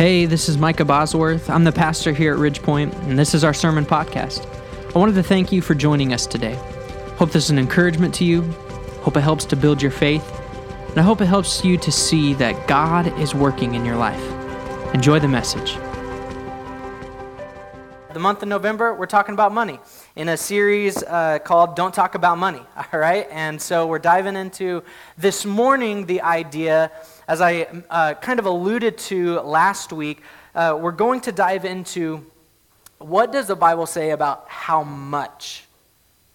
Hey, this is Micah Bosworth. I'm the pastor here at Ridgepoint, and this is our sermon podcast. I wanted to thank you for joining us today. Hope this is an encouragement to you. Hope it helps to build your faith. And I hope it helps you to see that God is working in your life. Enjoy the message. The month of November, we're talking about money in a series uh, called Don't Talk About Money. All right? And so we're diving into this morning the idea as I uh, kind of alluded to last week, uh, we're going to dive into what does the Bible say about how much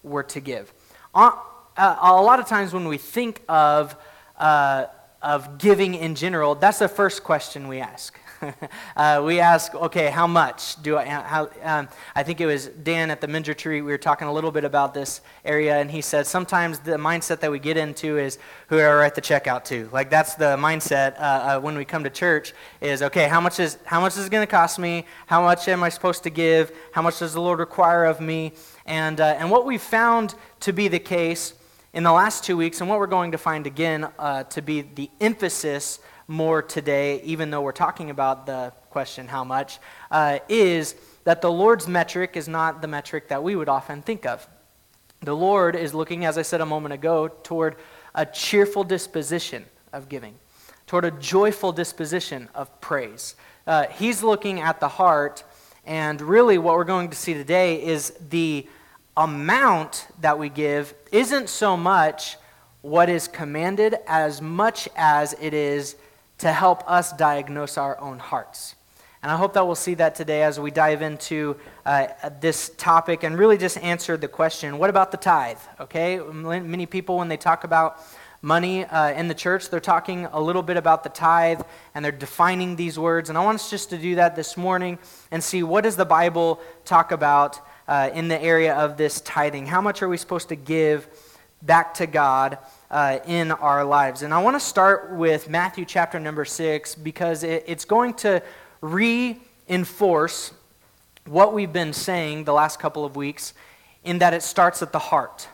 we're to give. Uh, uh a lot of times when we think of, uh, of giving in general, that's the first question we ask. uh, we ask, okay, how much do I? How, um, I think it was Dan at the Men's Tree. We were talking a little bit about this area, and he said sometimes the mindset that we get into is who do I write the check out to? Like that's the mindset uh, uh, when we come to church. Is okay, how much is how much is going to cost me? How much am I supposed to give? How much does the Lord require of me? And uh, and what we found to be the case in the last two weeks, and what we're going to find again uh, to be the emphasis more today, even though we're talking about the question, how much, uh, is that the Lord's metric is not the metric that we would often think of. The Lord is looking, as I said a moment ago, toward a cheerful disposition of giving, toward a joyful disposition of praise. Uh, he's looking at the heart, and really what we're going to see today is the amount that we give isn't so much what is commanded as much as it is to help us diagnose our own hearts. And I hope that we'll see that today as we dive into uh, this topic and really just answer the question what about the tithe? Okay? Many people, when they talk about money uh, in the church, they're talking a little bit about the tithe and they're defining these words. And I want us just to do that this morning and see what does the Bible talk about uh, in the area of this tithing? How much are we supposed to give back to God? Uh, in our lives. And I want to start with Matthew chapter number six because it, it's going to reinforce what we've been saying the last couple of weeks in that it starts at the heart.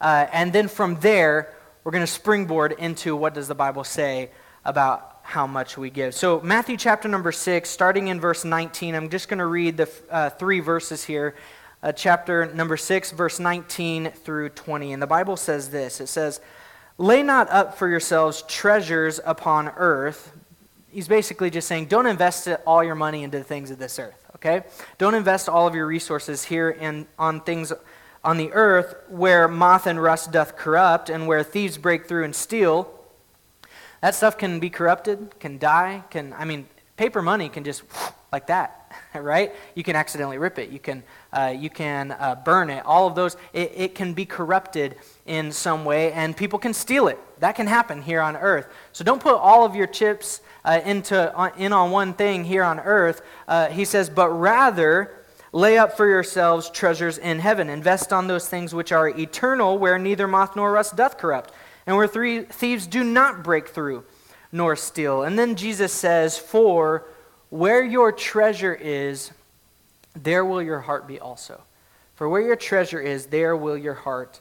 Uh, and then from there, we're going to springboard into what does the Bible say about how much we give. So, Matthew chapter number 6, starting in verse 19, I'm just going to read the uh, three verses here. Uh, chapter number 6, verse 19 through 20. And the Bible says this it says, Lay not up for yourselves treasures upon earth. He's basically just saying, don't invest all your money into the things of this earth, okay? Don't invest all of your resources here in, on things on the earth where moth and rust doth corrupt and where thieves break through and steal. That stuff can be corrupted, can die, can, I mean, paper money can just like that, right? You can accidentally rip it. You can, uh, you can uh, burn it. All of those, it, it can be corrupted in some way, and people can steal it. That can happen here on earth. So don't put all of your chips uh, into, on, in on one thing here on earth. Uh, he says, but rather lay up for yourselves treasures in heaven. Invest on those things which are eternal, where neither moth nor rust doth corrupt, and where three thieves do not break through nor steal. And then Jesus says, For where your treasure is, there will your heart be also. For where your treasure is, there will your heart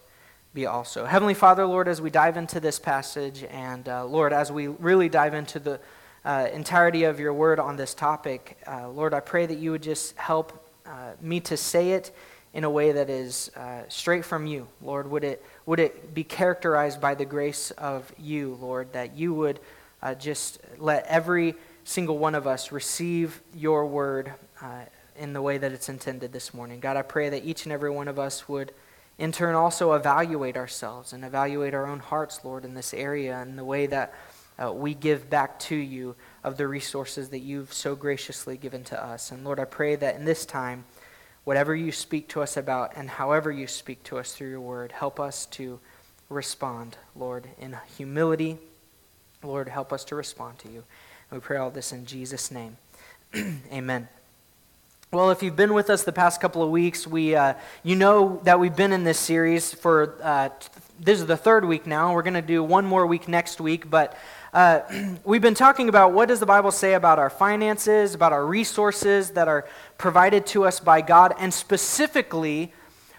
be also. Heavenly Father, Lord, as we dive into this passage, and uh, Lord, as we really dive into the uh, entirety of your word on this topic, uh, Lord, I pray that you would just help uh, me to say it in a way that is uh, straight from you. Lord, would it, would it be characterized by the grace of you, Lord, that you would uh, just let every single one of us receive your word in the way that it's intended this morning. God, I pray that each and every one of us would in turn also evaluate ourselves and evaluate our own hearts, Lord, in this area and the way that uh, we give back to you of the resources that you've so graciously given to us. And Lord, I pray that in this time, whatever you speak to us about and however you speak to us through your word, help us to respond, Lord, in humility. Lord, help us to respond to you. We pray all this in Jesus' name. Amen. Well, if you've been with us the past couple of weeks, we, uh, you know that we've been in this series for, uh, this is the third week now. We're going to do one more week next week, but uh, we've been talking about what does the Bible say about our finances, about our resources that are provided to us by God, and specifically,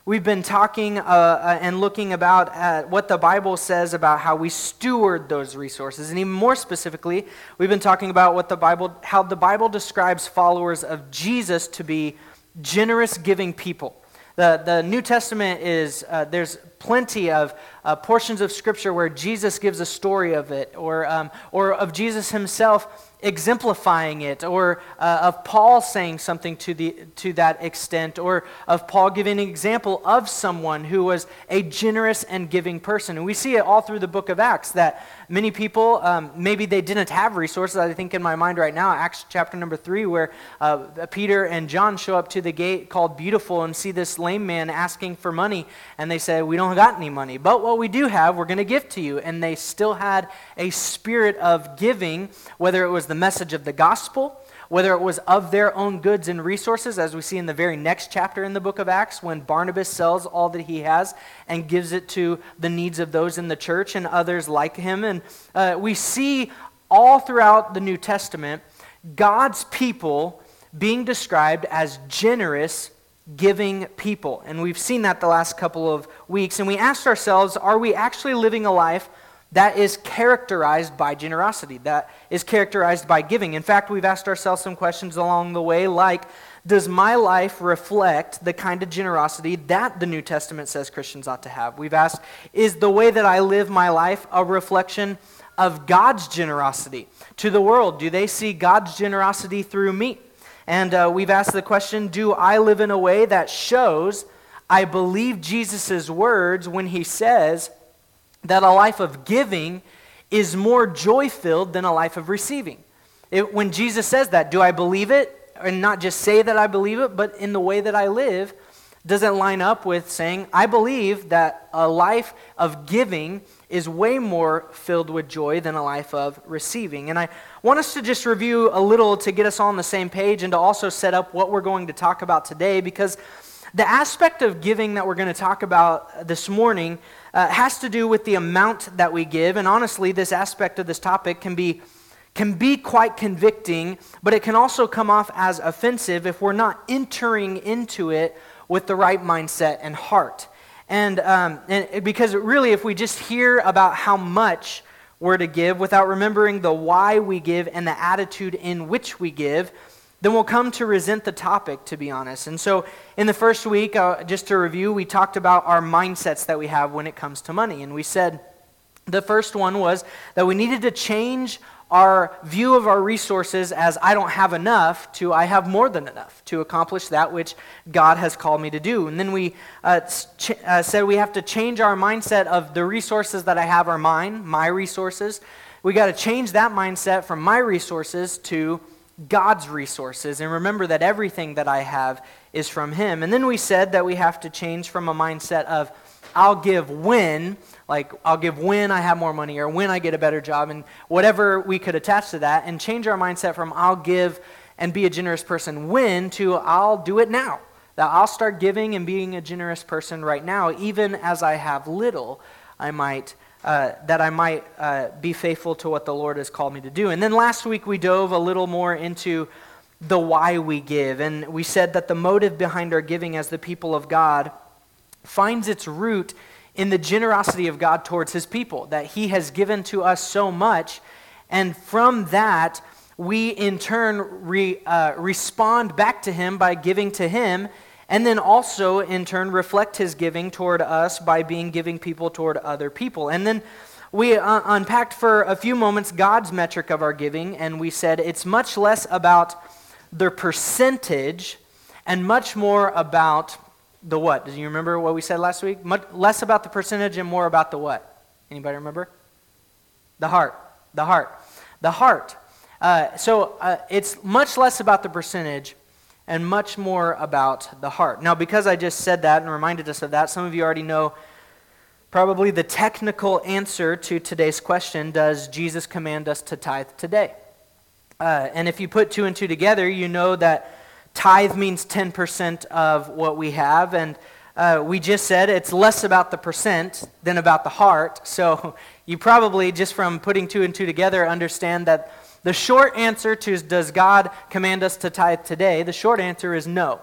We've been talking uh, uh, and looking about at what the Bible says about how we steward those resources, and even more specifically, we've been talking about what the Bible, how the Bible describes followers of Jesus to be generous, giving people. The, the New Testament is, uh, there's plenty of uh, portions of Scripture where Jesus gives a story of it, or, um, or of Jesus himself exemplifying it, or uh, of Paul saying something to, the, to that extent, or of Paul giving an example of someone who was a generous and giving person. And we see it all through the book of Acts that many people, um, maybe they didn't have resources. I think in my mind right now, Acts chapter number three, where uh, Peter and John show up to the gate called Beautiful and see this lame man asking for money, and they say, We don't got any money, but what we do have, we're going to give to you. And they still had a spirit of giving, whether it was the the message of the gospel, whether it was of their own goods and resources, as we see in the very next chapter in the book of Acts, when Barnabas sells all that he has and gives it to the needs of those in the church and others like him. And uh, we see all throughout the New Testament God's people being described as generous, giving people. And we've seen that the last couple of weeks. And we asked ourselves, are we actually living a life? that is characterized by generosity, that is characterized by giving. In fact, we've asked ourselves some questions along the way, like Does my life reflect the kind of generosity that the New Testament says Christians ought to have? We've asked Is the way that I live my life a reflection of God's generosity to the world? Do they see God's generosity through me? And uh, we've asked the question Do I live in a way that shows I believe Jesus' words when he says, that a life of giving is more joy filled than a life of receiving. It, when Jesus says that, do I believe it? And not just say that I believe it, but in the way that I live, doesn't line up with saying, I believe that a life of giving is way more filled with joy than a life of receiving. And I want us to just review a little to get us all on the same page and to also set up what we're going to talk about today because the aspect of giving that we're going to talk about this morning uh, has to do with the amount that we give. And honestly, this aspect of this topic can be, can be quite convicting, but it can also come off as offensive if we're not entering into it with the right mindset and heart. And, um, and because really, if we just hear about how much we're to give without remembering the why we give and the attitude in which we give, then we'll come to resent the topic, to be honest. And so, in the first week, uh, just to review, we talked about our mindsets that we have when it comes to money. And we said the first one was that we needed to change our view of our resources as I don't have enough to I have more than enough to accomplish that which God has called me to do. And then we uh, ch- uh, said we have to change our mindset of the resources that I have are mine, my resources. We got to change that mindset from my resources to God's resources and remember that everything that I have is from Him. And then we said that we have to change from a mindset of, I'll give when, like, I'll give when I have more money or when I get a better job and whatever we could attach to that, and change our mindset from, I'll give and be a generous person when to, I'll do it now. That I'll start giving and being a generous person right now, even as I have little, I might uh, that I might uh, be faithful to what the Lord has called me to do. And then last week we dove a little more into the why we give. And we said that the motive behind our giving as the people of God finds its root in the generosity of God towards his people, that he has given to us so much. And from that, we in turn re, uh, respond back to him by giving to him and then also, in turn, reflect his giving toward us by being giving people toward other people. And then we uh, unpacked for a few moments God's metric of our giving, and we said it's much less about the percentage and much more about the what. Do you remember what we said last week? Much less about the percentage and more about the what. Anybody remember? The heart. The heart. The heart. Uh, so uh, it's much less about the percentage and much more about the heart. Now, because I just said that and reminded us of that, some of you already know probably the technical answer to today's question Does Jesus command us to tithe today? Uh, and if you put two and two together, you know that tithe means 10% of what we have. And uh, we just said it's less about the percent than about the heart. So you probably, just from putting two and two together, understand that the short answer to does God command us to tithe today? The short answer is no.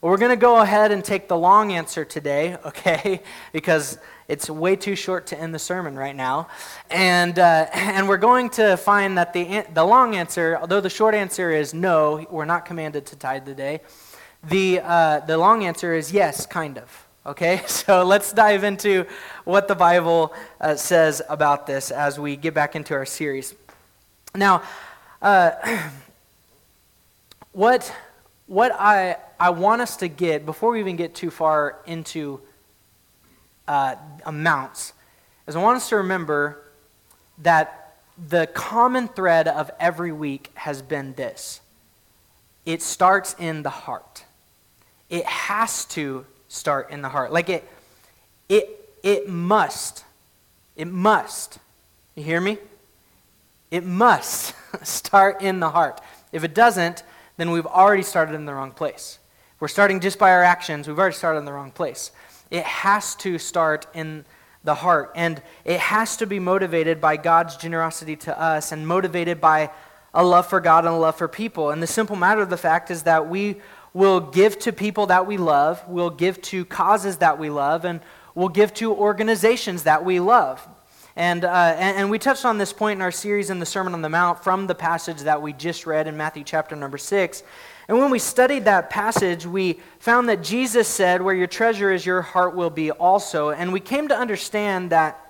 But we're going to go ahead and take the long answer today, okay? Because it's way too short to end the sermon right now. And, uh, and we're going to find that the, the long answer, although the short answer is no, we're not commanded to tithe today, the, uh, the long answer is yes, kind of. Okay? So let's dive into what the Bible uh, says about this as we get back into our series. Now, uh, what, what I I want us to get, before we even get too far into uh, amounts, is I want us to remember that the common thread of every week has been this it starts in the heart. It has to start in the heart. Like it, it, it must. It must. You hear me? It must start in the heart. If it doesn't, then we've already started in the wrong place we're starting just by our actions, we've already started in the wrong place. It has to start in the heart, and it has to be motivated by God's generosity to us and motivated by a love for God and a love for people. And the simple matter of the fact is that we will give to people that we love, we'll give to causes that we love, and we'll give to organizations that we love. And, uh, and, and, we touched on this point in our series in the Sermon on the Mount from the passage that we just read in Matthew chapter number 6. And when we studied that passage, we found that Jesus said, Where your treasure is, your heart will be also. And we came to understand that,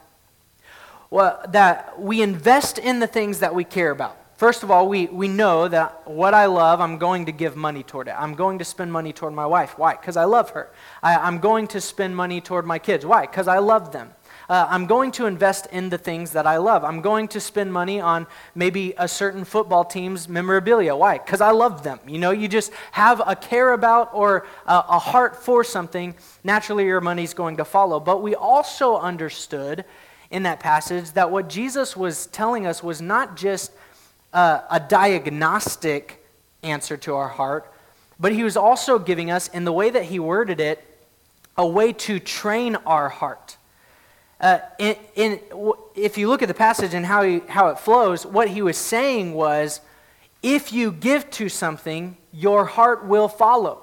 well, that we invest in the things that we care about. First of all, we, we know that what I love, I'm going to give money toward it. I'm going to spend money toward my wife. Why? Because I love her. I, I'm going to spend money toward my kids. Why? Because I love them. Uh, I'm going to invest in the things that I love. I'm going to spend money on maybe a certain football team's memorabilia. Why? Because I love them. You know, you just have a care about or a, a heart for something, naturally your money's going to follow. But we also understood in that passage that what Jesus was telling us was not just uh, a diagnostic answer to our heart, but he was also giving us, in the way that he worded it, a way to train our heart. Uh, in, if you look at the passage and how, he, how it flows, what he was saying was if you give to something, your heart will follow.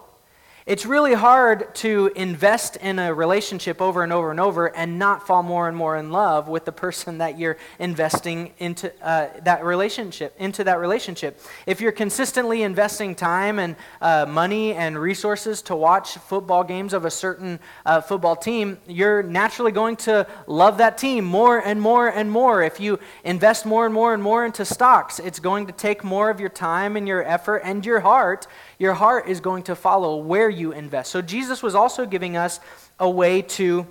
It's really hard to invest in a relationship over and over and over and not fall more and more in love with the person that you're investing into uh, that relationship. Into that relationship, if you're consistently investing time and uh, money and resources to watch football games of a certain uh, football team, you're naturally going to love that team more and more and more. If you invest more and more and more into stocks, it's going to take more of your time and your effort and your heart your heart is going to follow where you invest. So Jesus was also giving us a way to,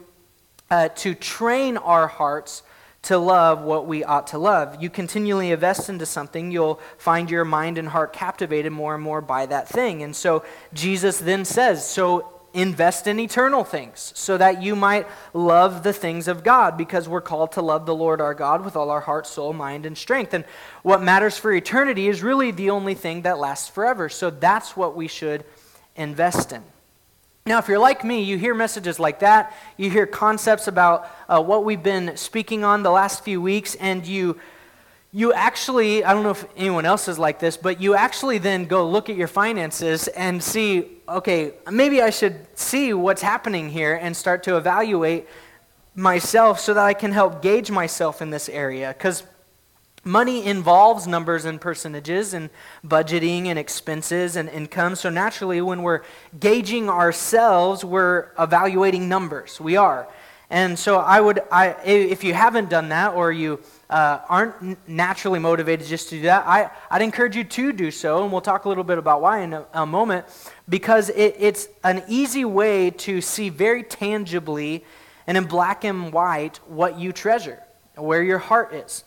uh, to train our hearts to love what we ought to love. You continually invest into something, you'll find your mind and heart captivated more and more by that thing. And so Jesus then says, So invest in eternal things so that you might love the things of God because we're called to love the Lord our God with all our heart, soul, mind, and strength. And what matters for eternity is really the only thing that lasts forever. So that's what we should invest in. Now, if you're like me, you hear messages like that, you hear concepts about uh, what we've been speaking on the last few weeks, and you you actually, I don't know if anyone else is like this, but you actually then go look at your finances and see, okay, maybe I should see what's happening here and start to evaluate myself so that I can help gauge myself in this area. Because money involves numbers and percentages and budgeting and expenses and income. So naturally, when we're gauging ourselves, we're evaluating numbers. We are. And so I would, I, if you haven't done that or you uh, aren't naturally motivated just to do that, I, I'd encourage you to do so. And we'll talk a little bit about why in a, a moment. Because it, it's an easy way to see very tangibly and in black and white what you treasure, where your heart is.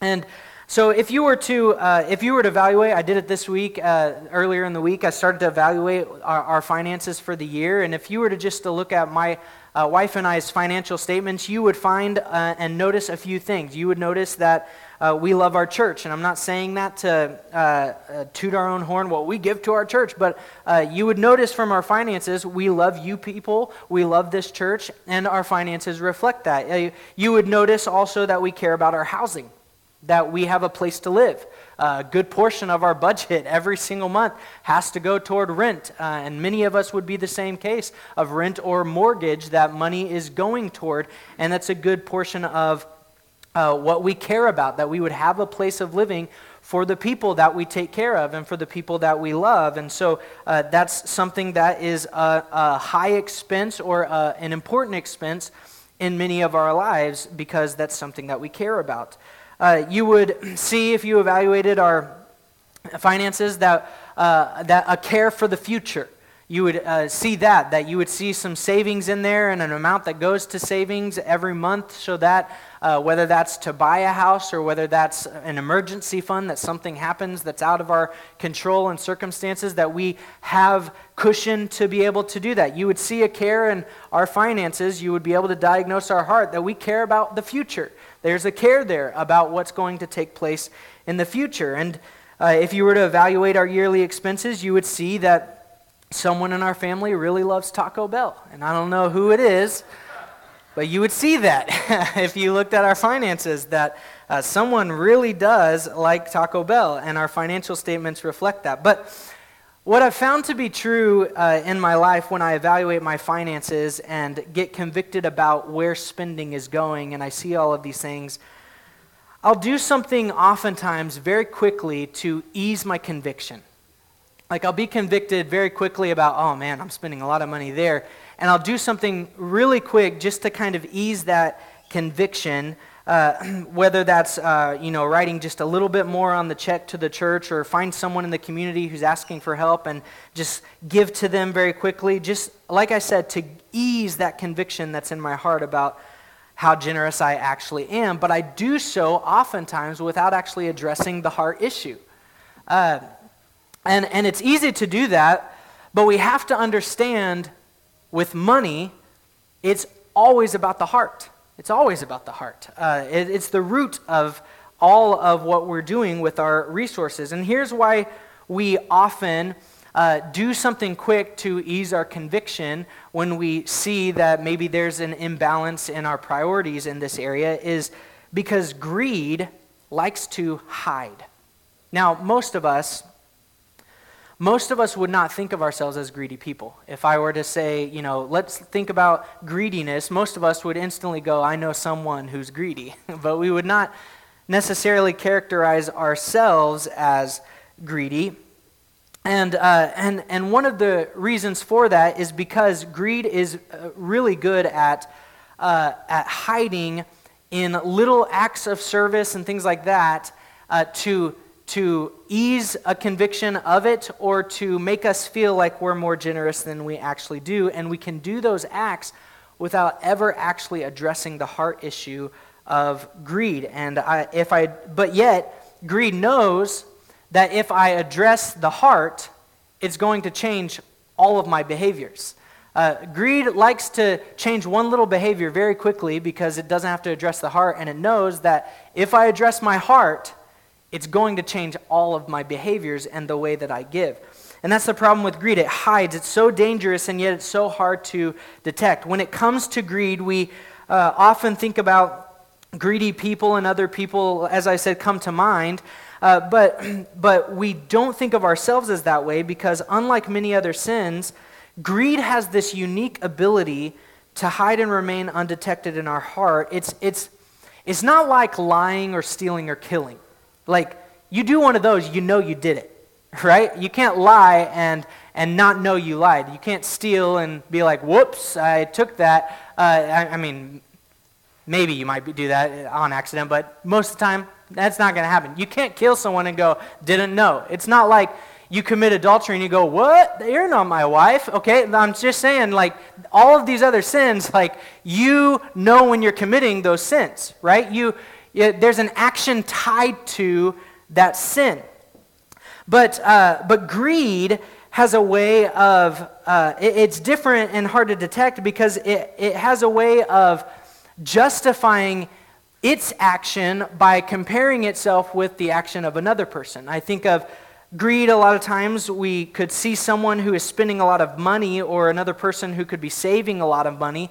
And so if you were to uh, if you were to evaluate, I did it this week. Uh, earlier in the week, I started to evaluate our, our, finances for the year. And if you were to just to look at my uh, wife and I's financial statements, you would find uh, and notice a few things. You would notice that uh, we love our church, and I'm not saying that to uh, toot our own horn, what we give to our church, but you would notice from our finances, we love you people, we love this church, and our finances reflect that. you would notice also that we care about our housing that we have a place to live. a good portion of our budget every single month has to go toward rent. Uh, and many of us would be the same case of rent or mortgage that money is going toward. And that's a good portion of uh, what we care about, that we would have a place of living for the people that we take care of and for the people that we love. And so uh, that's something that is a, a high expense or a, uh, an important expense in many of our lives because that's something that we care about. Uh, you would see if you evaluated our finances that, uh, that a care for the future you would uh, see that, that you would see some savings in there and an amount that goes to savings every month so that uh, whether that's to buy a house or whether that's an emergency fund that something happens that's out of our control and circumstances, that we have cushion to be able to do that. You would see a care in our finances, you would be able to diagnose our heart that we care about the future. There's a care there about what's going to take place in the future. And uh, if you were to evaluate our yearly expenses, you would see that someone in our family really loves Taco Bell. And I don't know who it is, but you would see that if you looked at our finances, that uh, someone really does like Taco Bell, and our financial statements reflect that. But what I've found to be true uh, in my life when I evaluate my finances and get convicted about where spending is going, and I see all of these things, I'll do something oftentimes very quickly to ease my conviction. Like, I'll be convicted very quickly about, oh man, I'm spending a lot of money there. And I'll do something really quick just to kind of ease that conviction. Uh, whether that's uh, you know writing just a little bit more on the check to the church or find someone in the community who's asking for help and just give to them very quickly just like i said to ease that conviction that's in my heart about how generous i actually am but i do so oftentimes without actually addressing the heart issue uh, and, and it's easy to do that, but we have to understand with money, it's always about the heart. It's always about the heart. Uh, it, it's the root of all of what we're doing with our resources. And here's why we often uh, do something quick to ease our conviction when we see that maybe there's an imbalance in our priorities in this area is because greed likes to hide. Now, most of us, most of us would not think of ourselves as greedy people. If I were to say, you know, let's think about greediness, most of us would instantly go, I know someone who's greedy. but we would not necessarily characterize ourselves as greedy. And, uh, and, and one of the reasons for that is because greed is uh, really good at, uh, at hiding in little acts of service and things like that uh, to to ease a conviction of it or to make us feel like we're more generous than we actually do. And we can do those acts without ever actually addressing the heart issue of greed. And I, if I, but yet, greed knows that if I address the heart, it's going to change all of my behaviors. Uh, greed likes to change one little behavior very quickly because it doesn't have to address the heart, and it knows that if I address my heart, it's going to change all of my behaviors and the way that I give. And that's the problem with greed. It hides. It's so dangerous, and yet it's so hard to detect. When it comes to greed, we uh, often think about greedy people and other people, as I said, come to mind. Uh, but, but we don't think of ourselves as that way because, unlike many other sins, greed has this unique ability to hide and remain undetected in our heart. It's, it's, it's not like lying or stealing or killing. Like, you do one of those, you know you did it, right? You can't lie and, and not know you lied. You can't steal and be like, whoops, I took that. Uh, I, I, mean, maybe you might do that on accident, but most of the time, that's not going to happen. You can't kill someone and go, didn't know. It's not like you commit adultery and you go, what? You're not my wife. Okay, I'm just saying, like, all of these other sins, like, you know when you're committing those sins, right? You, there's an action tied to that sin. But, uh, but greed has a way of, uh, it, it's different and hard to detect because it, it has a way of justifying its action by comparing itself with the action of another person. I think of greed a lot of times. We could see someone who is spending a lot of money or another person who could be saving a lot of money.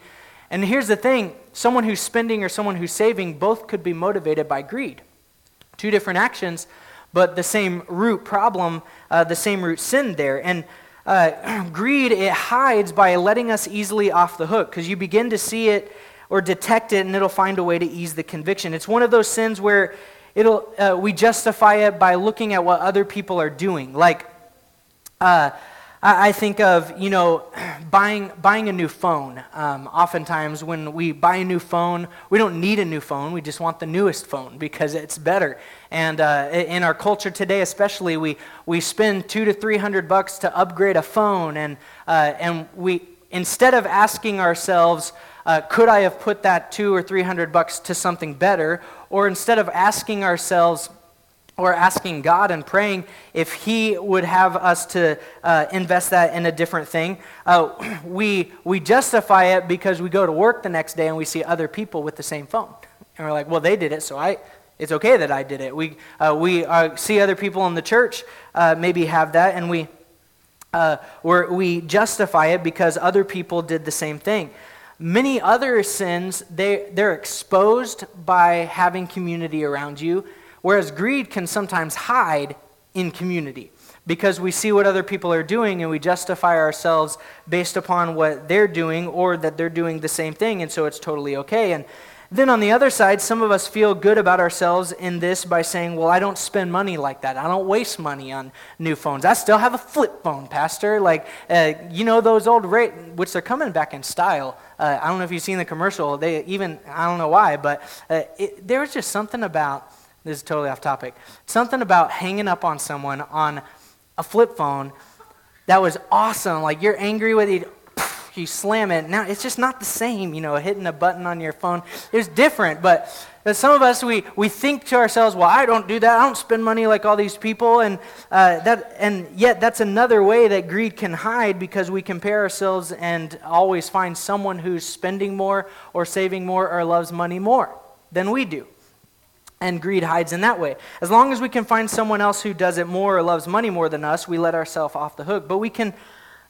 And here's the thing someone who's spending or someone who's saving both could be motivated by greed. Two different actions, but the same root problem, uh, the same root sin there. And uh, greed, it hides by letting us easily off the hook because you begin to see it or detect it and it'll find a way to ease the conviction. It's one of those sins where it'll, uh, we justify it by looking at what other people are doing. Like, uh, I think of, you know, buying, buying a new phone. Um, oftentimes, when we buy a new phone, we don't need a new phone. We just want the newest phone because it's better. And uh, in our culture today, especially, we, we spend two to three hundred bucks to upgrade a phone. And, uh, and we, instead of asking ourselves, uh, could I have put that two or three hundred bucks to something better? Or instead of asking ourselves, or asking God and praying if He would have us to uh, invest that in a different thing. Uh, we, we justify it because we go to work the next day and we see other people with the same phone. And we're like, well, they did it, so I, it's okay that I did it. We, uh, we uh, see other people in the church uh, maybe have that, and we, uh, we justify it because other people did the same thing. Many other sins, they, they're exposed by having community around you Whereas greed can sometimes hide in community because we see what other people are doing and we justify ourselves based upon what they're doing or that they're doing the same thing, and so it's totally okay. And then on the other side, some of us feel good about ourselves in this by saying, Well, I don't spend money like that. I don't waste money on new phones. I still have a flip phone, Pastor. Like, uh, you know, those old, rate, which they're coming back in style. Uh, I don't know if you've seen the commercial. They even, I don't know why, but uh, it, there was just something about this is totally off topic. Something about hanging up on someone on a flip phone that was awesome. Like you're angry with it, you slam it. Now it's just not the same, you know, hitting a button on your phone. It's different, but some of us we, we think to ourselves, well, I don't do that. I don't spend money like all these people, and uh, that and yet that's another way that greed can hide because we compare ourselves and always find someone who's spending more or saving more or loves money more than we do. And greed hides in that way. As long as we can find someone else who does it more or loves money more than us, we let ourselves off the hook. But we can,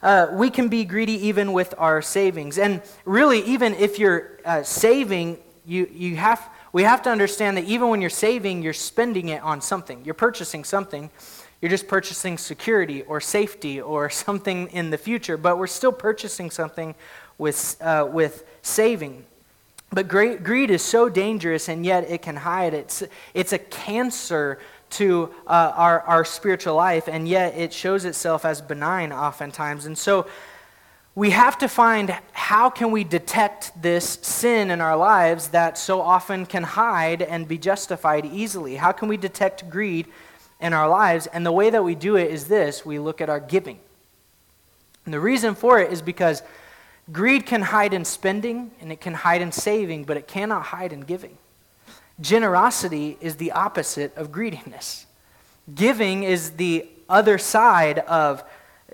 uh, we can be greedy even with our savings. And really, even if you're uh, saving, you, you have, we have to understand that even when you're saving, you're spending it on something. You're purchasing something. You're just purchasing security or safety or something in the future, but we're still purchasing something with, uh, with saving. But greed is so dangerous, and yet it can hide. It's, it's a cancer to uh, our, our spiritual life, and yet it shows itself as benign oftentimes. And so we have to find how can we detect this sin in our lives that so often can hide and be justified easily? How can we detect greed in our lives? And the way that we do it is this we look at our giving. And the reason for it is because Greed can hide in spending and it can hide in saving, but it cannot hide in giving. Generosity is the opposite of greediness. Giving is the other side of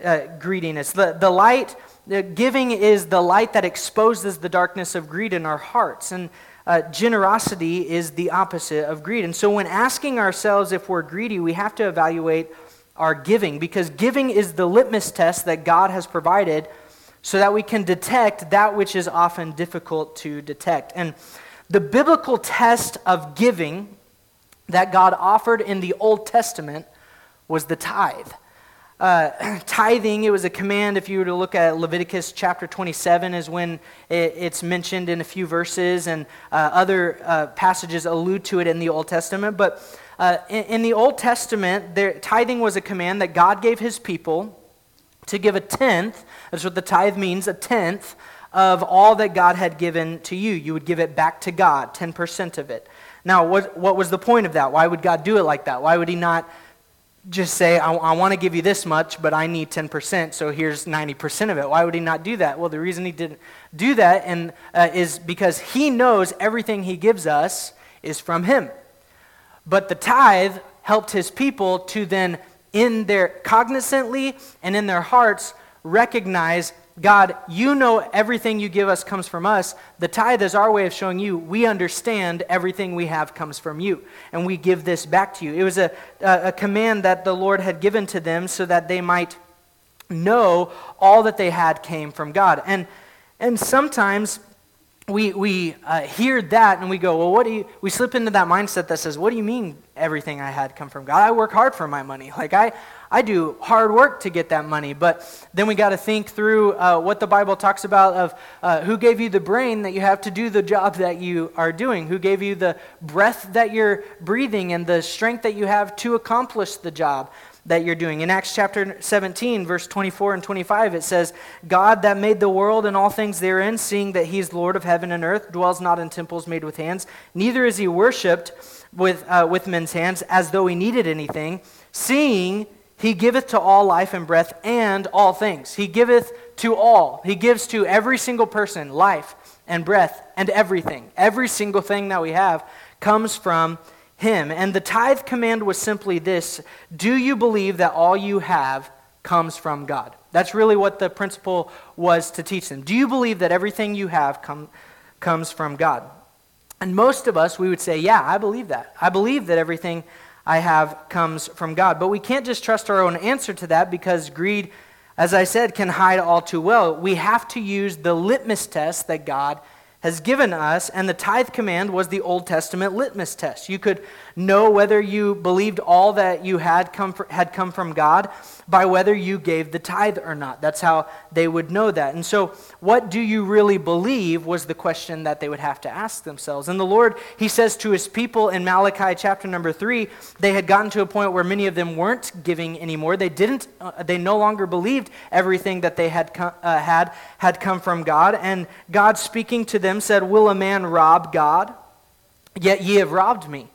uh, greediness. The, the light, the giving is the light that exposes the darkness of greed in our hearts. And uh, generosity is the opposite of greed. And so when asking ourselves if we're greedy, we have to evaluate our giving because giving is the litmus test that God has provided so that we can detect that which is often difficult to detect. And the biblical test of giving that God offered in the Old Testament was the tithe. Uh, tithing, it was a command, if you were to look at Leviticus chapter 27, is when it, it's mentioned in a few verses, and uh, other uh, passages allude to it in the Old Testament. But uh, in, in, the Old Testament, there, tithing was a command that God gave his people to give a tenth. That's what the tithe means a tenth of all that God had given to you. You would give it back to God, 10% of it. Now, what, what was the point of that? Why would God do it like that? Why would He not just say, I, I want to give you this much, but I need 10%, so here's 90% of it? Why would He not do that? Well, the reason He didn't do that and, uh, is because He knows everything He gives us is from Him. But the tithe helped His people to then in their cognizantly and in their hearts recognize God, you know everything you give us comes from us. The tithe is our way of showing you we understand everything we have comes from you, and we give this back to you. It was a, a, command that the Lord had given to them so that they might know all that they had came from God. And, and sometimes we, we uh, hear that and we go, well, what do you, we slip into that mindset that says, what do you mean everything I had come from God? I work hard for my money. Like, I, I do hard work to get that money. But then we got to think through uh, what the Bible talks about of uh, who gave you the brain that you have to do the job that you are doing, who gave you the breath that you're breathing and the strength that you have to accomplish the job that you're doing. In Acts chapter 17, verse 24 and 25, it says, God that made the world and all things therein, seeing that he is Lord of heaven and earth, dwells not in temples made with hands, neither is he worshipped with, uh, with men's hands as though he needed anything, seeing he giveth to all life and breath and all things. He giveth to all. He gives to every single person life and breath and everything. Every single thing that we have comes from him. And the tithe command was simply this Do you believe that all you have comes from God? That's really what the principle was to teach them. Do you believe that everything you have come, comes from God? And most of us, we would say, Yeah, I believe that. I believe that everything I have comes from God. But we can't just trust our own answer to that because greed, as I said, can hide all too well. We have to use the litmus test that God has given us, and the tithe command was the Old Testament litmus test. You could know whether you believed all that you had come, for, had come from God by whether you gave the tithe or not. That's how they would know that. And so, what do you really believe was the question that they would have to ask themselves. And the Lord, He says to His people in Malachi chapter number three, they had gotten to a point where many of them weren't giving anymore. They didn't, uh, they no longer believed everything that they had, uh, had had come from God. And God speaking to them said, Will a man rob God? Yet ye have robbed me.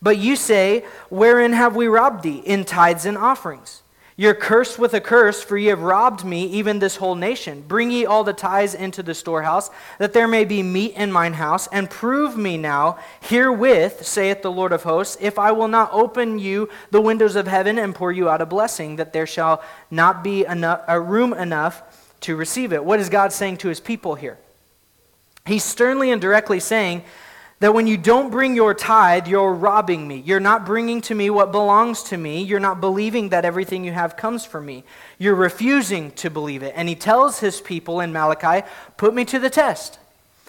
But you say, Wherein have we robbed thee? In tithes and offerings. You're cursed with a curse, for ye have robbed me, even this whole nation. Bring ye all the tithes into the storehouse, that there may be meat in mine house, and prove me now herewith, saith the Lord of hosts, if I will not open you the windows of heaven and pour you out a blessing, that there shall not be enough, a room enough to receive it. What is God saying to his people here? He's sternly and directly saying that when you don't bring your tithe, you're robbing me. You're not bringing to me what belongs to me. You're not believing that everything you have comes from me. You're refusing to believe it. And he tells his people in Malachi, Put me to the test.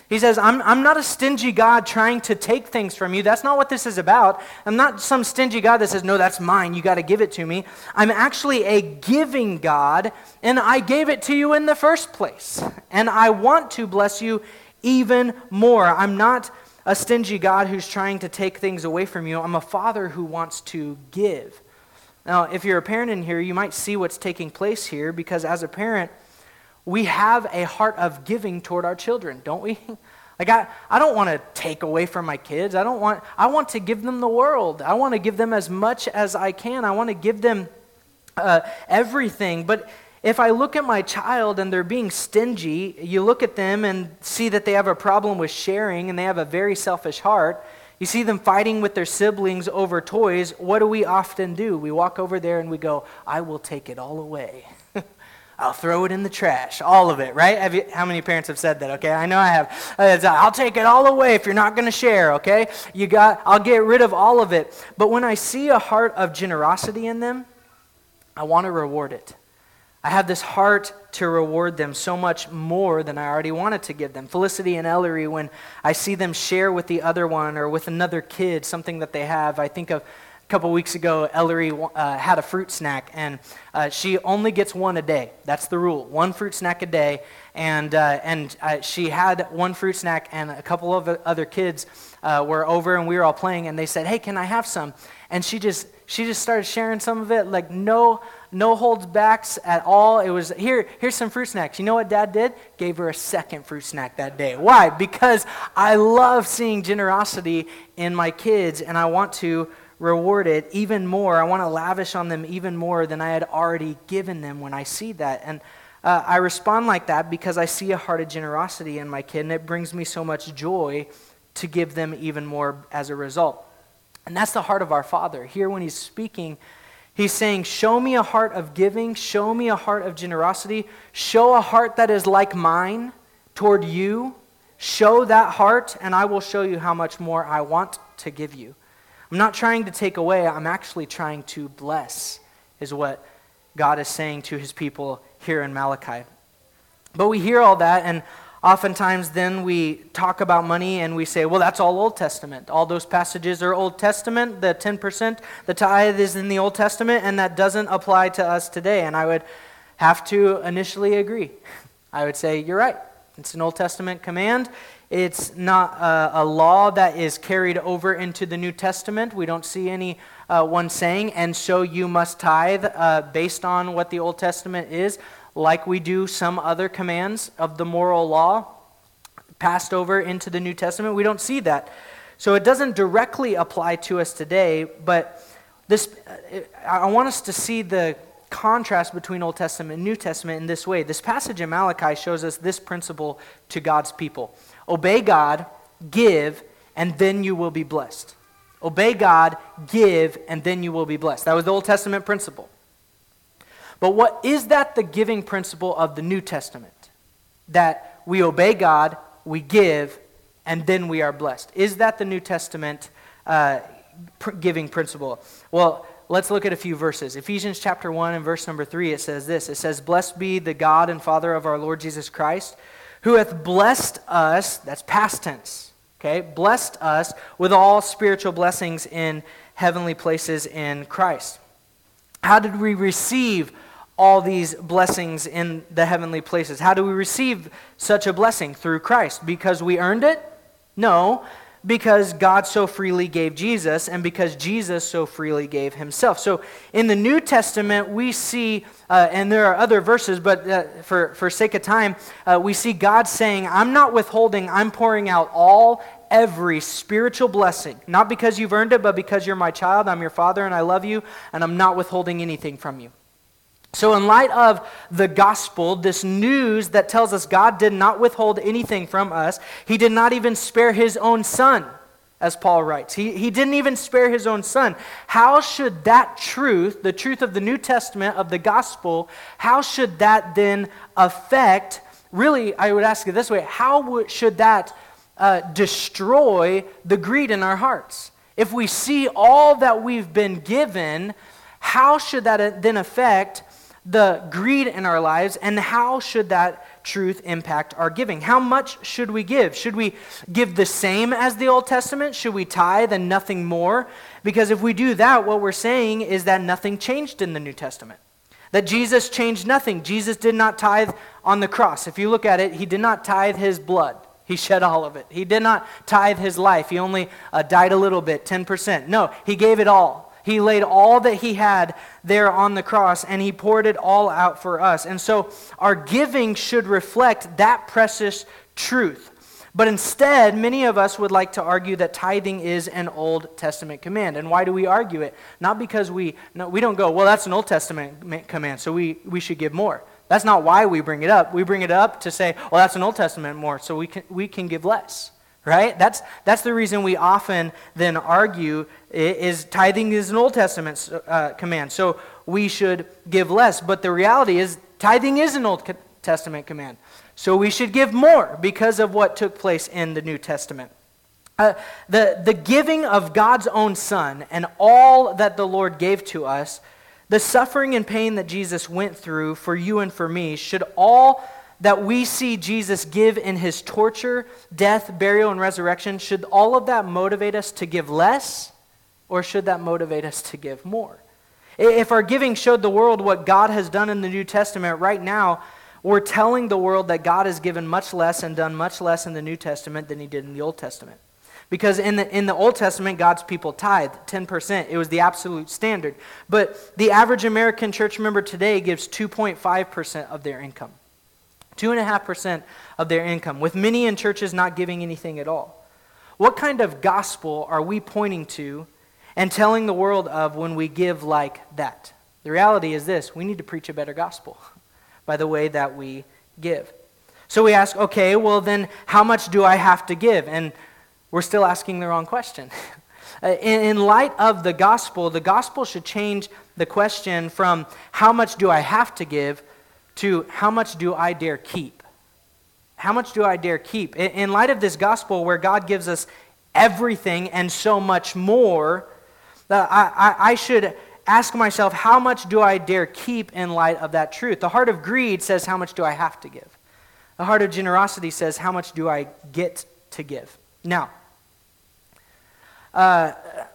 He says, I'm, I'm not a stingy God trying to take things from you. That's not what this is about. I'm not some stingy God that says, No, that's mine. You got to give it to me. I'm actually a giving God, and I gave it to you in the first place. And I want to bless you even more. I'm not a stingy God who's trying to take things away from you. I'm a father who wants to give. Now, if you're a parent in here, you might see what's taking place here because as a parent, we have a heart of giving toward our children, don't we? Like I, I don't want to take away from my kids. I don't want I want to give them the world. I want to give them as much as I can. I want to give them uh, everything. But if I look at my child and they're being stingy, you look at them and see that they have a problem with sharing and they have a very selfish heart. You see them fighting with their siblings over toys. What do we often do? We walk over there and we go, I will take it all away. I'll throw it in the trash, all of it, right? You, how many parents have said that? Okay, I know I have. I'll take it all away if you're not going to share. Okay, you got. I'll get rid of all of it. But when I see a heart of generosity in them, I want to reward it. I have this heart to reward them so much more than I already wanted to give them. Felicity and Ellery, when I see them share with the other one or with another kid something that they have, I think of a couple weeks ago, Ellery uh, had a fruit snack, and uh, she only gets one a day. That's the rule one fruit snack a day. And, uh, and uh, she had one fruit snack, and a couple of other kids uh, were over, and we were all playing, and they said, Hey, can I have some? And she just, she just started sharing some of it, like no no holds backs at all. It was here, here's some fruit snacks. You know what dad did? Gave her a second fruit snack that day. Why? Because I love seeing generosity in my kids and I want to reward it even more. I want to lavish on them even more than I had already given them when I see that. And uh, I respond like that because I see a heart of generosity in my kid and it brings me so much joy to give them even more as a result. And that's the heart of our Father. Here, when He's speaking He's saying, Show me a heart of giving, show me a heart of generosity, show a heart that is like mine toward you. Show that heart, and I will show you how much more I want to give you. I'm not trying to take away, I'm actually trying to bless, is what God is saying to his people here in Malachi. But we hear all that, and Oftentimes, then we talk about money and we say, well, that's all Old Testament. All those passages are Old Testament. The 10%, the tithe is in the Old Testament, and that doesn't apply to us today. And I would have to initially agree. I would say, you're right. It's an Old Testament command. It's not a, a law that is carried over into the New Testament. We don't see any uh, one saying, and so you must tithe uh, based on what the Old Testament is like we do some other commands of the moral law passed over into the New Testament. We don't see that. So it doesn't directly apply to us today, but this I want us to see the contrast between Old Testament and New Testament in this way. This passage in Malachi shows us this principle to God's people. Obey God, give, and then you will be blessed. Obey God, give, and then you will be blessed. That was the Old Testament principle. But what is that the giving principle of the New Testament? That we obey God, we give, and then we are blessed. Is that the New Testament uh, pr- giving principle? Well, let's look at a few verses. Ephesians chapter 1 and verse number 3, it says this It says, Blessed be the God and Father of our Lord Jesus Christ, who hath blessed us, that's past tense, okay, blessed us with all spiritual blessings in heavenly places in Christ. How did we receive all these blessings in the heavenly places. How do we receive such a blessing? Through Christ. Because we earned it? No, because God so freely gave Jesus and because Jesus so freely gave himself. So in the New Testament, we see, uh, and there are other verses, but uh, for, for sake of time, uh, we see God saying, I'm not withholding, I'm pouring out all every spiritual blessing, not because you've earned it, but because you're my child, I'm your father, and I love you, and I'm not withholding anything from you. So, in light of the gospel, this news that tells us God did not withhold anything from us, He did not even spare His own Son, as Paul writes. He, he didn't even spare His own Son. How should that truth, the truth of the New Testament, of the gospel, how should that then affect, really, I would ask it this way, how should that uh, destroy the greed in our hearts? If we see all that we've been given, how should that then affect the greed in our lives, and how should that truth impact our giving? How much should we give? Should we give the same as the Old Testament? Should we tithe and nothing more? Because if we do that, what we're saying is that nothing changed in the New Testament. That Jesus changed nothing. Jesus did not tithe on the cross. If you look at it, he did not tithe his blood. He shed all of it. He did not tithe his life. He only uh, died a little bit, 10%. No, he gave it all. He laid all that he had there on the cross and he poured it all out for us. And so our giving should reflect that precious truth. But instead, many of us would like to argue that tithing is an Old Testament command. And why do we argue it? Not because we, no, we don't go, well, that's an Old Testament command, so we, we should give more. That's not why we bring it up. We bring it up to say, well, that's an Old Testament more, so we can, we can give less right? That's, that's the reason we often then argue is tithing is an Old Testament uh, command, so we should give less. But the reality is tithing is an Old Testament command, so we should give more because of what took place in the New Testament. Uh, the, the giving of God's own Son and all that the Lord gave to us, the suffering and pain that Jesus went through for you and for me, should all that we see Jesus give in his torture, death, burial, and resurrection, should all of that motivate us to give less, or should that motivate us to give more? If our giving showed the world what God has done in the New Testament, right now, we're telling the world that God has given much less and done much less in the New Testament than he did in the Old Testament. Because in the, in the Old Testament, God's people tithed 10%. It was the absolute standard. But the average American church member today gives 2.5% of their income. 2.5% of their income, with many in churches not giving anything at all. What kind of gospel are we pointing to and telling the world of when we give like that? The reality is this we need to preach a better gospel by the way that we give. So we ask, okay, well, then how much do I have to give? And we're still asking the wrong question. Uh, in, in light of the gospel, the gospel should change the question from how much do I have to give to how much do I dare keep? How much do I dare keep? In light of this gospel where God gives us everything and so much more, uh, I, I, should ask myself, how much do I dare keep in light of that truth? The heart of greed says, how much do I have to give? The heart of generosity says, How much do I get to give? Now, uh,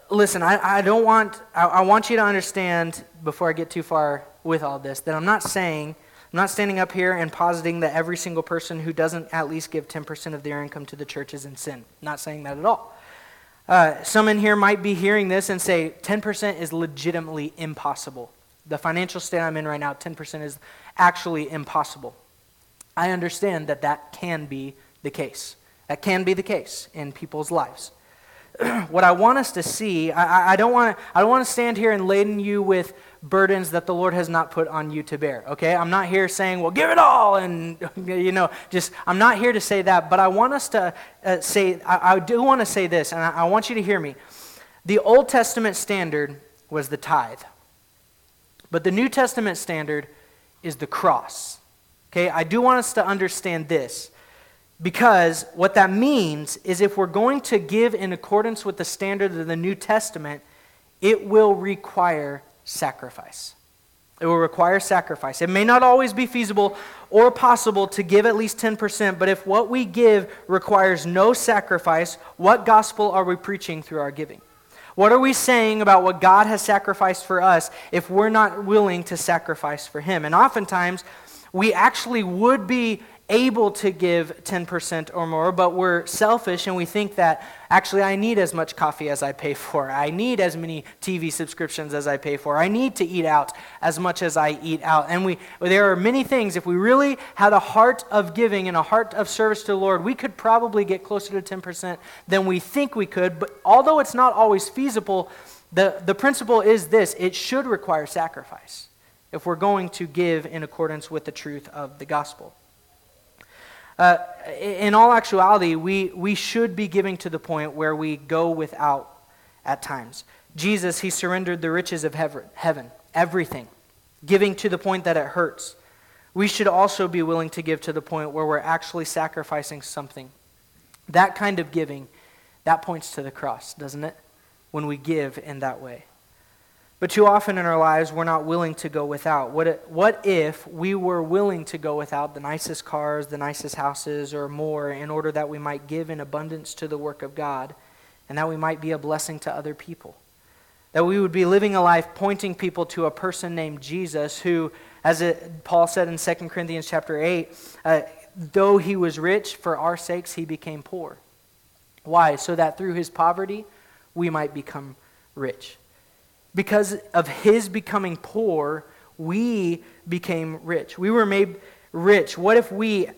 listen, I, I don't want, I, I want you to understand before I get too far with all this that I'm not saying, I'm not standing up here and positing that every single person who doesn't at least give 10% of their income to the church is in sin. I'm not saying that at all. Uh, some in here might be hearing this and say 10% is legitimately impossible. The financial state I'm in right now, 10% is actually impossible. I understand that that can be the case. That can be the case in people's lives. what I want us to see, I, I I don't want to stand here and laden you with burdens that the Lord has not put on you to bear. Okay, I'm not here saying, well, give it all, and you know, just I'm not here to say that. But I want us to uh, say, I, I, do want to say this, and I, I want you to hear me. The Old Testament standard was the tithe, but the New Testament standard is the cross. Okay, I do want us to understand this. Because what that means is if we're going to give in accordance with the standard of the New Testament, it will require sacrifice. It will require sacrifice. It may not always be feasible or possible to give at least 10%, but if what we give requires no sacrifice, what gospel are we preaching through our giving? What are we saying about what God has sacrificed for us if we're not willing to sacrifice for Him? And oftentimes, we actually would be able to give 10% or more, but we're selfish and we think that actually I need as much coffee as I pay for. I need as many TV subscriptions as I pay for. I need to eat out as much as I eat out. And we there are many things if we really had a heart of giving and a heart of service to the Lord, we could probably get closer to 10% than we think we could, but although it's not always feasible, the, the principle is this, it should require sacrifice if we're going to give in accordance with the truth of the gospel. Uh, in all actuality, we, we should be giving to the point where we go without at times. Jesus, he surrendered the riches of heaven, everything, giving to the point that it hurts. We should also be willing to give to the point where we're actually sacrificing something. That kind of giving, that points to the cross, doesn't it? When we give in that way. But too often in our lives, we're not willing to go without. What, what if we were willing to go without the nicest cars, the nicest houses, or more in order that we might give in abundance to the work of God and that we might be a blessing to other people? That we would be living a life pointing people to a person named Jesus who, as it, Paul said in 2 Corinthians chapter 8, uh, though he was rich, for our sakes he became poor. Why? So that through his poverty we might become rich. Because of his becoming poor, we became rich. We were made rich. What if we,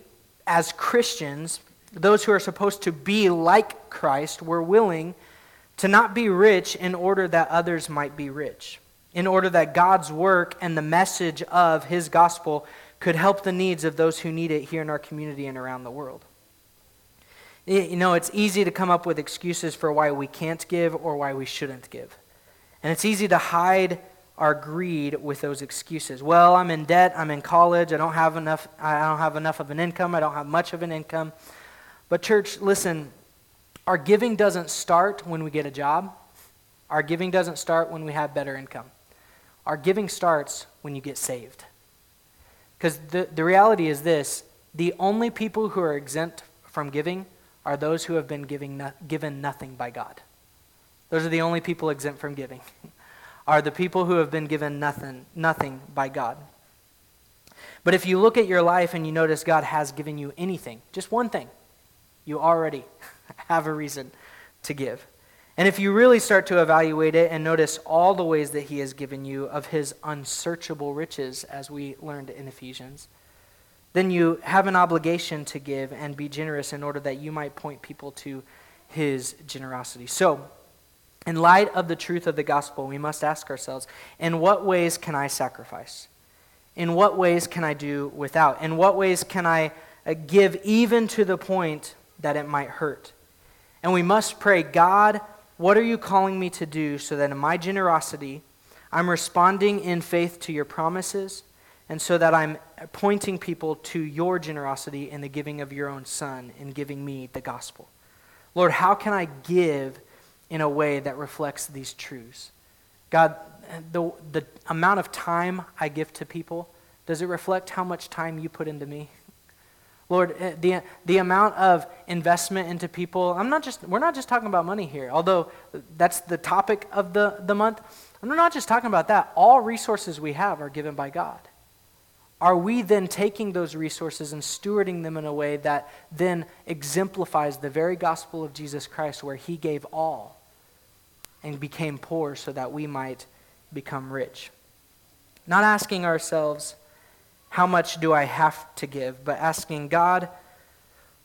as Christians, those who are supposed to be like Christ, were willing to not be rich in order that others might be rich? In order that God's work and the message of his gospel could help the needs of those who need it here in our community and around the world. You know, it's easy to come up with excuses for why we can't give or why we shouldn't give. And it's easy to hide our greed with those excuses. Well, I'm in debt, I'm in college, I don't have enough I don't have enough of an income, I don't have much of an income. But church, listen, our giving doesn't start when we get a job. Our giving doesn't start when we have better income. Our giving starts when you get saved. Because the, the reality is this the only people who are exempt from giving are those who have been giving no, given nothing by God. Those are the only people exempt from giving, are the people who have been given nothing, nothing by God. But if you look at your life and you notice God has given you anything, just one thing, you already have a reason to give. And if you really start to evaluate it and notice all the ways that He has given you of His unsearchable riches, as we learned in Ephesians, then you have an obligation to give and be generous in order that you might point people to His generosity. So, in light of the truth of the gospel, we must ask ourselves in what ways can I sacrifice? In what ways can I do without? In what ways can I uh, give even to the point that it might hurt? And we must pray, God, what are you calling me to do so that in my generosity, I'm responding in faith to your promises, and so that I'm pointing people to your generosity in the giving of your own Son, in giving me the gospel? Lord, how can I give? In a way that reflects these truths. God, the, the amount of time I give to people, does it reflect how much time you put into me? Lord, eh, the, the amount of investment into people, I'm not just, we're not just talking about money here, although that's the topic of the, the month. We're not just talking about that. All resources we have are given by God. Are we then taking those resources and stewarding them in a way that then exemplifies the very gospel of Jesus Christ, where he gave all and became poor so that we might become rich? Not asking ourselves, how much do I have to give, but asking God,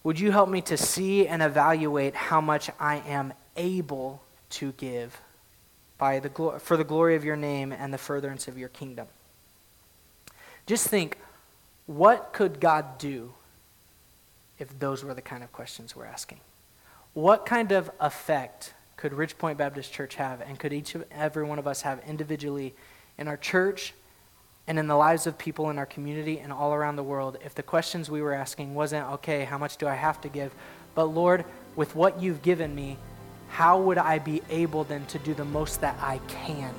would you help me to see and evaluate how much I am able to give by the glo- for the glory of your name and the furtherance of your kingdom? Just think, what could God do if those were the kind of questions we're asking? What kind of effect could Ridgepoint Baptist Church have, and could each of every one of us have individually in our church and in the lives of people in our community and all around the world if the questions we were asking wasn't, okay, how much do I have to give? But Lord, with what you've given me, how would I be able then to do the most that I can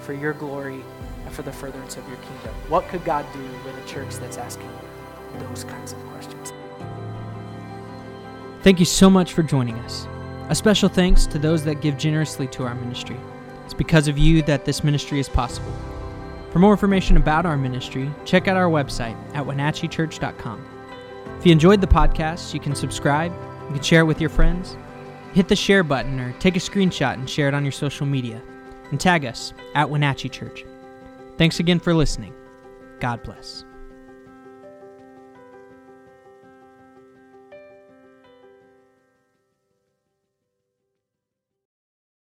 for your glory and for the furtherance of your kingdom? What could God do with a church that's asking those kinds of questions? Thank you so much for joining us. A special thanks to those that give generously to our ministry. It's because of you that this ministry is possible. For more information about our ministry, check out our website at wenatcheechurch.com. If you enjoyed the podcast, you can subscribe, you can share it with your friends, hit the share button, or take a screenshot and share it on your social media, and tag us at Wenatchee Church. Thanks again for listening. God bless.